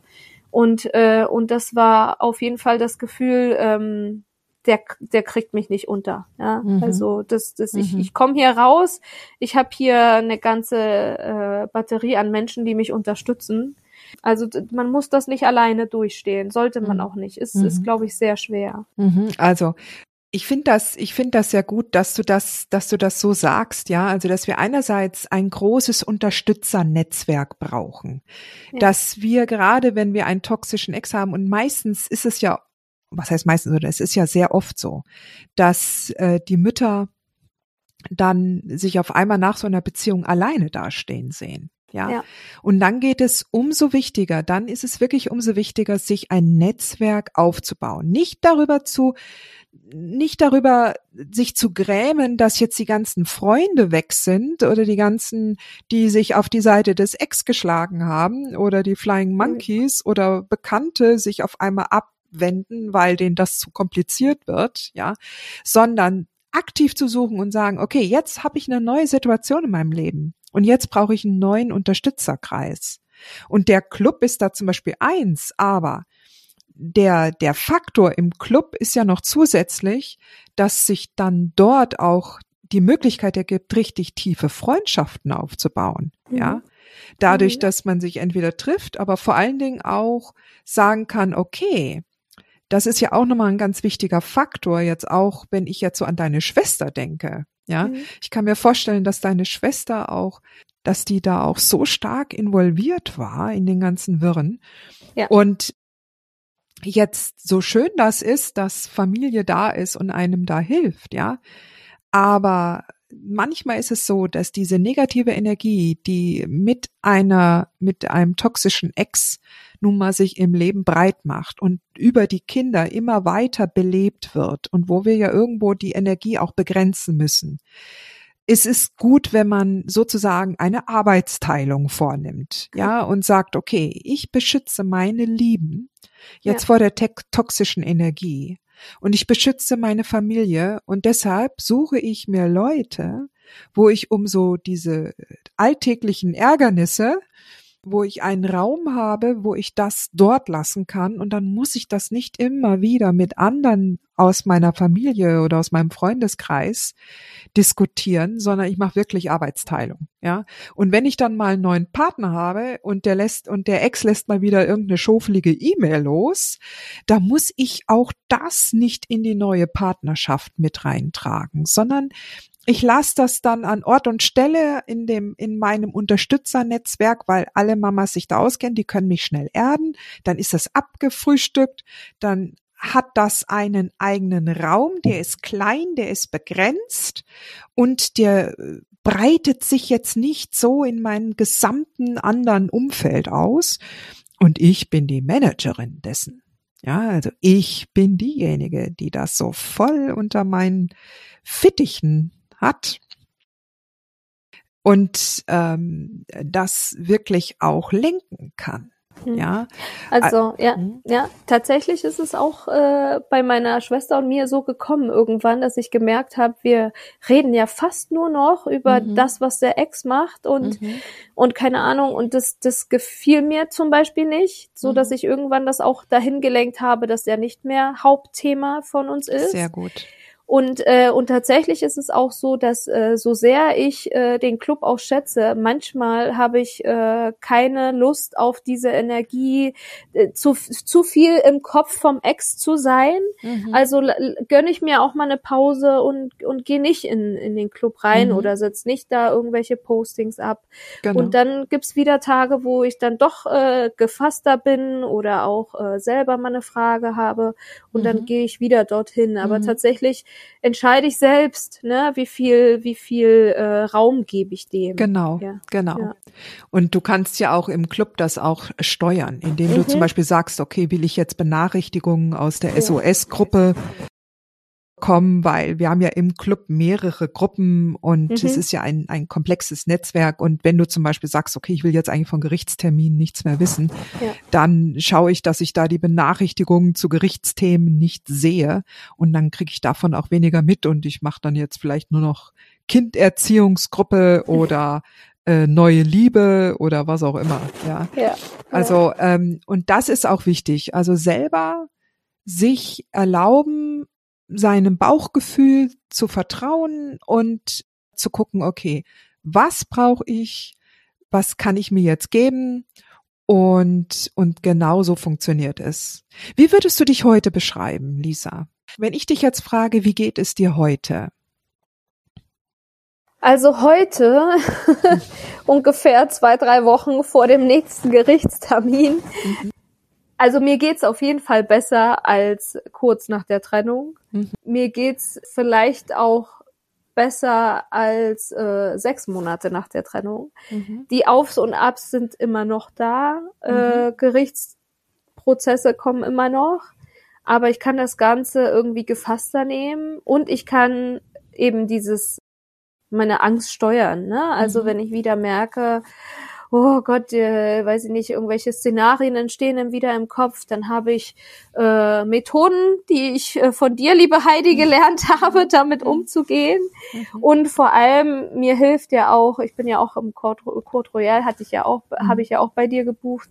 und, äh, und das war auf jeden Fall das Gefühl, ähm, der, der kriegt mich nicht unter. Ja? Mhm. Also das, das, mhm. ich, ich komme hier raus, ich habe hier eine ganze äh, Batterie an Menschen, die mich unterstützen. Also man muss das nicht alleine durchstehen, sollte man mhm. auch nicht. Ist, mhm. ist glaube ich, sehr schwer. Mhm. Also ich finde das, ich finde das sehr gut, dass du das, dass du das so sagst, ja. Also, dass wir einerseits ein großes Unterstützernetzwerk brauchen, ja. dass wir gerade, wenn wir einen toxischen Ex haben und meistens ist es ja, was heißt meistens oder es ist ja sehr oft so, dass äh, die Mütter dann sich auf einmal nach so einer Beziehung alleine dastehen sehen. Ja? ja. Und dann geht es umso wichtiger, dann ist es wirklich umso wichtiger, sich ein Netzwerk aufzubauen. Nicht darüber zu nicht darüber sich zu grämen, dass jetzt die ganzen Freunde weg sind oder die ganzen, die sich auf die Seite des Ex geschlagen haben oder die Flying Monkeys mhm. oder Bekannte sich auf einmal abwenden, weil denen das zu kompliziert wird, ja, sondern aktiv zu suchen und sagen, okay, jetzt habe ich eine neue Situation in meinem Leben und jetzt brauche ich einen neuen Unterstützerkreis. Und der Club ist da zum Beispiel eins, aber der, der Faktor im Club ist ja noch zusätzlich, dass sich dann dort auch die Möglichkeit ergibt, richtig tiefe Freundschaften aufzubauen. Mhm. Ja. Dadurch, mhm. dass man sich entweder trifft, aber vor allen Dingen auch sagen kann, okay, das ist ja auch nochmal ein ganz wichtiger Faktor, jetzt auch, wenn ich jetzt so an deine Schwester denke. Ja, mhm. ich kann mir vorstellen, dass deine Schwester auch, dass die da auch so stark involviert war in den ganzen Wirren. Ja. Und jetzt so schön das ist, dass Familie da ist und einem da hilft, ja. Aber manchmal ist es so, dass diese negative Energie, die mit einer, mit einem toxischen Ex nun mal sich im Leben breit macht und über die Kinder immer weiter belebt wird und wo wir ja irgendwo die Energie auch begrenzen müssen. Es ist gut, wenn man sozusagen eine Arbeitsteilung vornimmt, ja, und sagt, okay, ich beschütze meine Lieben jetzt ja. vor der toxischen Energie. Und ich beschütze meine Familie und deshalb suche ich mir Leute, wo ich um so diese alltäglichen Ärgernisse wo ich einen Raum habe, wo ich das dort lassen kann und dann muss ich das nicht immer wieder mit anderen aus meiner Familie oder aus meinem Freundeskreis diskutieren, sondern ich mache wirklich Arbeitsteilung, ja. Und wenn ich dann mal einen neuen Partner habe und der lässt und der Ex lässt mal wieder irgendeine schofelige E-Mail los, da muss ich auch das nicht in die neue Partnerschaft mit reintragen, sondern ich lasse das dann an Ort und Stelle in dem, in meinem Unterstützernetzwerk, weil alle Mamas sich da auskennen, die können mich schnell erden. Dann ist das abgefrühstückt. Dann hat das einen eigenen Raum, der ist klein, der ist begrenzt und der äh, breitet sich jetzt nicht so in meinem gesamten anderen Umfeld aus. Und ich bin die Managerin dessen. Ja, also ich bin diejenige, die das so voll unter meinen Fittichen hat und ähm, das wirklich auch lenken kann. Hm. Ja. Also ja, mhm. ja, tatsächlich ist es auch äh, bei meiner Schwester und mir so gekommen irgendwann, dass ich gemerkt habe, wir reden ja fast nur noch über mhm. das, was der Ex macht und mhm. und keine Ahnung und das das gefiel mir zum Beispiel nicht, so dass mhm. ich irgendwann das auch dahin gelenkt habe, dass er nicht mehr Hauptthema von uns ist. Sehr gut. Und, äh, und tatsächlich ist es auch so, dass äh, so sehr ich äh, den Club auch schätze, manchmal habe ich äh, keine Lust auf diese Energie, äh, zu, zu viel im Kopf vom Ex zu sein. Mhm. Also gönne ich mir auch mal eine Pause und, und gehe nicht in, in den Club rein mhm. oder setz nicht da irgendwelche Postings ab. Genau. Und dann gibt's wieder Tage, wo ich dann doch äh, gefasster bin oder auch äh, selber mal eine Frage habe und mhm. dann gehe ich wieder dorthin. Aber mhm. tatsächlich entscheide ich selbst, ne, wie viel, wie viel äh, Raum gebe ich dem. Genau, ja. genau. Ja. Und du kannst ja auch im Club das auch steuern, indem mhm. du zum Beispiel sagst, okay, will ich jetzt Benachrichtigungen aus der SOS-Gruppe kommen, weil wir haben ja im Club mehrere Gruppen und mhm. es ist ja ein, ein komplexes Netzwerk. Und wenn du zum Beispiel sagst, okay, ich will jetzt eigentlich von Gerichtsterminen nichts mehr wissen, ja. dann schaue ich, dass ich da die Benachrichtigungen zu Gerichtsthemen nicht sehe und dann kriege ich davon auch weniger mit und ich mache dann jetzt vielleicht nur noch Kinderziehungsgruppe oder äh, neue Liebe oder was auch immer. Ja. ja. Also ähm, und das ist auch wichtig. Also selber sich erlauben, seinem Bauchgefühl zu vertrauen und zu gucken, okay, was brauche ich, was kann ich mir jetzt geben und, und genau so funktioniert es. Wie würdest du dich heute beschreiben, Lisa? Wenn ich dich jetzt frage, wie geht es dir heute? Also heute, ungefähr zwei, drei Wochen vor dem nächsten Gerichtstermin, mhm. Also mir geht's auf jeden Fall besser als kurz nach der Trennung. Mhm. Mir geht's vielleicht auch besser als äh, sechs Monate nach der Trennung. Mhm. Die Aufs und Abs sind immer noch da. Äh, mhm. Äh, Gerichtsprozesse kommen immer noch. Aber ich kann das Ganze irgendwie gefasster nehmen und ich kann eben dieses meine Angst steuern. Ne? Also mhm. wenn ich wieder merke, oh Gott, äh, weiß ich nicht, irgendwelche Szenarien entstehen dann wieder im Kopf, dann habe ich äh, Methoden, die ich äh, von dir, liebe Heidi, gelernt habe, damit umzugehen. Mhm. Und vor allem, mir hilft ja auch, ich bin ja auch im Court, Court Royal, hatte ich ja auch, mhm. habe ich ja auch bei dir gebucht,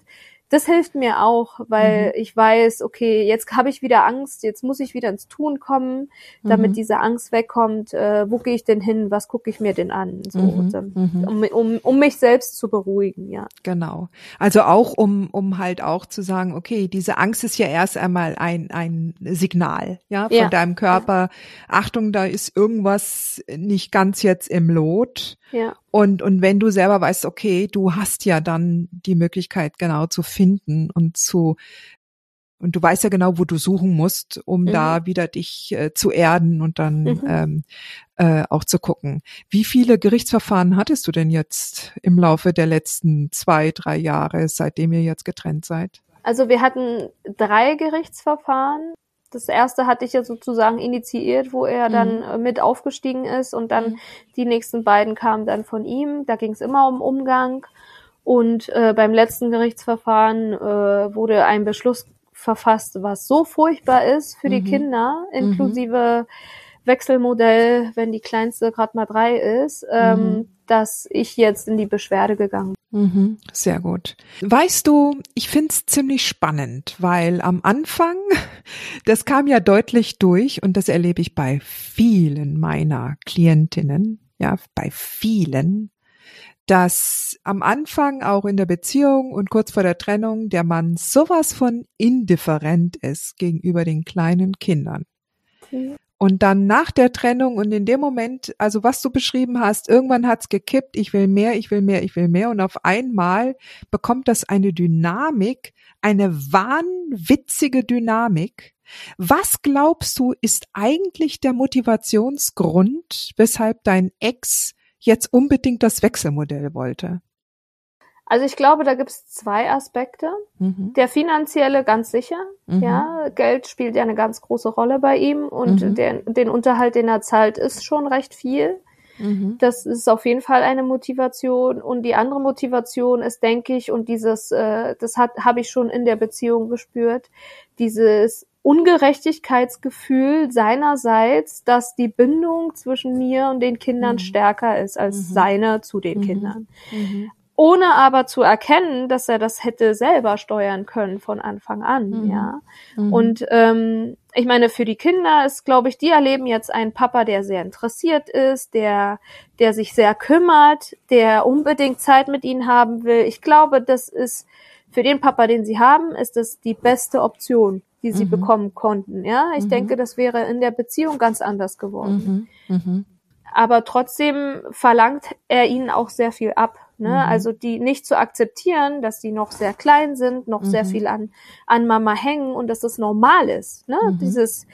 das hilft mir auch, weil mhm. ich weiß, okay, jetzt habe ich wieder Angst, jetzt muss ich wieder ins Tun kommen, damit mhm. diese Angst wegkommt. Äh, wo gehe ich denn hin? Was gucke ich mir denn an? So, mhm. mhm. um, um, um mich selbst zu beruhigen, ja. Genau. Also auch um, um halt auch zu sagen, okay, diese Angst ist ja erst einmal ein, ein Signal, ja, von ja. deinem Körper. Achtung, da ist irgendwas nicht ganz jetzt im Lot. Ja. Und, und wenn du selber weißt, okay, du hast ja dann die Möglichkeit genau zu finden und zu, und du weißt ja genau, wo du suchen musst, um mhm. da wieder dich äh, zu erden und dann mhm. ähm, äh, auch zu gucken. Wie viele Gerichtsverfahren hattest du denn jetzt im Laufe der letzten zwei, drei Jahre, seitdem ihr jetzt getrennt seid? Also wir hatten drei Gerichtsverfahren das erste hatte ich ja sozusagen initiiert, wo er dann mhm. Äh, mit aufgestiegen ist und dann mhm. die nächsten beiden kamen dann von ihm. Da ging es immer um Umgang. Und äh, beim letzten Gerichtsverfahren äh, wurde ein Beschluss verfasst, was so furchtbar ist für mhm. die Kinder, mhm. inklusive Wechselmodell, wenn die kleinste gerade mal drei ist, ähm, mhm. dass ich jetzt in die Beschwerde gegangen bin. Mhm, sehr gut. Weißt du, ich find's ziemlich spannend, weil am Anfang, das kam ja deutlich durch und das erlebe ich bei vielen meiner Klientinnen, ja, bei vielen, dass am Anfang auch in der Beziehung und kurz vor der Trennung der Mann sowas von indifferent ist gegenüber den kleinen Kindern. Okay. Und dann nach der Trennung und in dem Moment, also was du beschrieben hast, irgendwann hat's gekippt, ich will mehr, ich will mehr, ich will mehr. Und auf einmal bekommt das eine Dynamik, eine wahnwitzige Dynamik. Was glaubst du, ist eigentlich der Motivationsgrund, weshalb dein Ex jetzt unbedingt das Wechselmodell wollte? Also ich glaube, da gibt es zwei Aspekte. Mhm. Der finanzielle ganz sicher. Mhm. Ja, Geld spielt ja eine ganz große Rolle bei ihm und mhm. der, den Unterhalt, den er zahlt, ist schon recht viel. Mhm. Das ist auf jeden Fall eine Motivation. Und die andere Motivation ist, denke ich, und dieses, äh, das hat habe ich schon in der Beziehung gespürt, dieses Ungerechtigkeitsgefühl seinerseits, dass die Bindung zwischen mir und den Kindern mhm. stärker ist als mhm. seine zu den mhm. Kindern. Ohne aber zu erkennen, dass er das hätte selber steuern können von Anfang an, mhm. ja. Mhm. Und ähm, ich meine, für die Kinder ist, glaube ich, die erleben jetzt einen Papa, der sehr interessiert ist, der, der sich sehr kümmert, der unbedingt Zeit mit ihnen haben will. Ich glaube, das ist für den Papa, den sie haben, ist das die beste Option, die sie mhm. bekommen konnten. Ja, ich mhm. denke, das wäre in der Beziehung ganz anders geworden. Mhm. Mhm. Aber trotzdem verlangt er ihnen auch sehr viel ab Ne? Mhm. Also die nicht zu akzeptieren, dass die noch sehr klein sind, noch mhm. sehr viel an, an Mama hängen und dass das normal ist. Ne? Mhm. Dieses,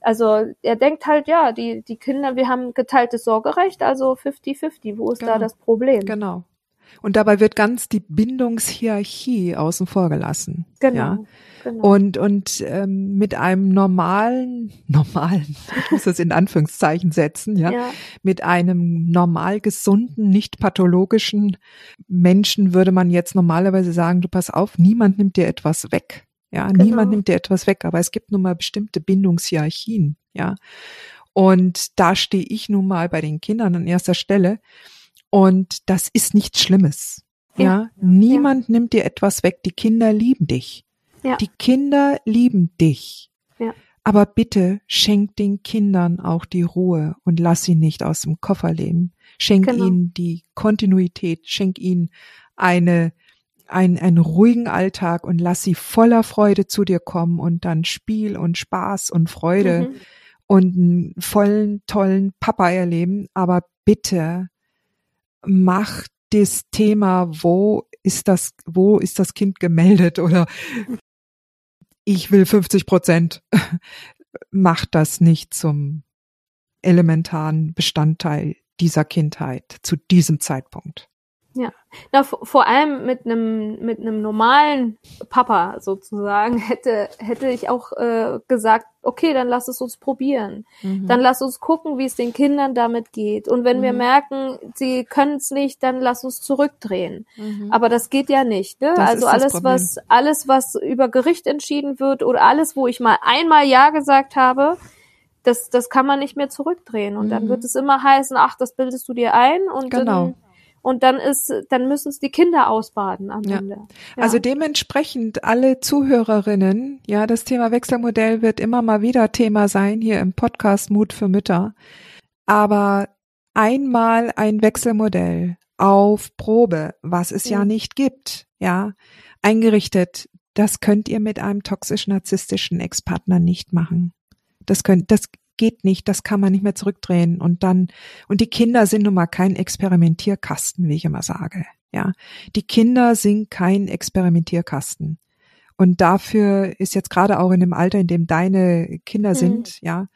also er denkt halt, ja, die, die Kinder, wir haben geteiltes Sorgerecht, also 50-50, wo ist genau. da das Problem? Genau. Und dabei wird ganz die Bindungshierarchie außen vor gelassen. Genau. Ja? Genau. Und, und ähm, mit einem normalen, normalen, ich muss das in Anführungszeichen setzen, ja, ja, mit einem normal gesunden, nicht pathologischen Menschen würde man jetzt normalerweise sagen, du pass auf, niemand nimmt dir etwas weg. Ja, genau. niemand nimmt dir etwas weg, aber es gibt nun mal bestimmte Bindungshierarchien, ja. Und da stehe ich nun mal bei den Kindern an erster Stelle. Und das ist nichts Schlimmes. Ja, ja. niemand ja. nimmt dir etwas weg. Die Kinder lieben dich. Ja. Die Kinder lieben dich. Ja. Aber bitte schenk den Kindern auch die Ruhe und lass sie nicht aus dem Koffer leben. Schenk genau. ihnen die Kontinuität, schenk ihnen eine, ein, einen ruhigen Alltag und lass sie voller Freude zu dir kommen und dann Spiel und Spaß und Freude mhm. und einen vollen, tollen Papa erleben. Aber bitte mach das Thema, wo ist das, wo ist das Kind gemeldet oder ich will 50 Prozent, mach das nicht zum elementaren Bestandteil dieser Kindheit zu diesem Zeitpunkt. Ja, na, vor allem mit einem mit einem normalen Papa sozusagen hätte hätte ich auch äh, gesagt, okay, dann lass es uns probieren, mhm. dann lass uns gucken, wie es den Kindern damit geht und wenn mhm. wir merken, sie können es nicht, dann lass uns zurückdrehen. Mhm. Aber das geht ja nicht. Ne? also alles was alles was über Gericht entschieden wird oder alles, wo ich mal einmal ja gesagt habe, das das kann man nicht mehr zurückdrehen und dann mhm. wird es immer heißen, ach, das bildest du dir ein und genau. dann und dann ist, dann müssen es die Kinder ausbaden am ja. Ende. Ja. Also dementsprechend alle Zuhörerinnen, ja, das Thema Wechselmodell wird immer mal wieder Thema sein hier im Podcast Mut für Mütter. Aber einmal ein Wechselmodell auf Probe, was es mhm. ja nicht gibt, ja, eingerichtet, das könnt ihr mit einem toxisch-narzisstischen Ex-Partner nicht machen. Das könnt, das geht nicht, das kann man nicht mehr zurückdrehen und dann, und die Kinder sind nun mal kein Experimentierkasten, wie ich immer sage. Ja, die Kinder sind kein Experimentierkasten. Und dafür ist jetzt gerade auch in dem Alter, in dem deine Kinder mhm. sind, ja,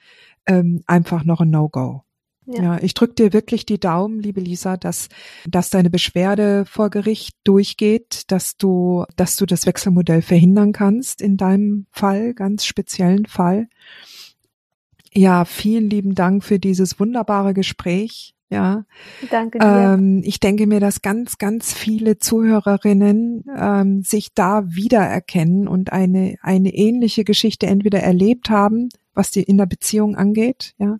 ähm, einfach noch ein No-Go. Ja. ja, ich drücke dir wirklich die Daumen, liebe Lisa, dass, dass deine Beschwerde vor Gericht durchgeht, dass du, dass du das Wechselmodell verhindern kannst in deinem Fall, ganz speziellen Fall. Ja, vielen lieben Dank für dieses wunderbare Gespräch. Ja. Danke dir. Ähm, ich denke mir, dass ganz, ganz viele Zuhörerinnen ähm, sich da wiedererkennen und eine, eine ähnliche Geschichte entweder erlebt haben, was die in der Beziehung angeht, ja.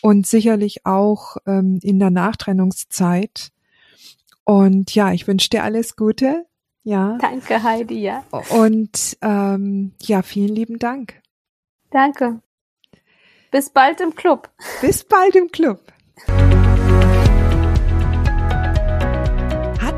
Und sicherlich auch ähm, in der Nachtrennungszeit Und ja, ich wünsche dir alles Gute. Ja. Danke, Heidi, ja. Und ähm, ja, vielen lieben Dank. Danke. Bis bald im Club. Bis bald im Club.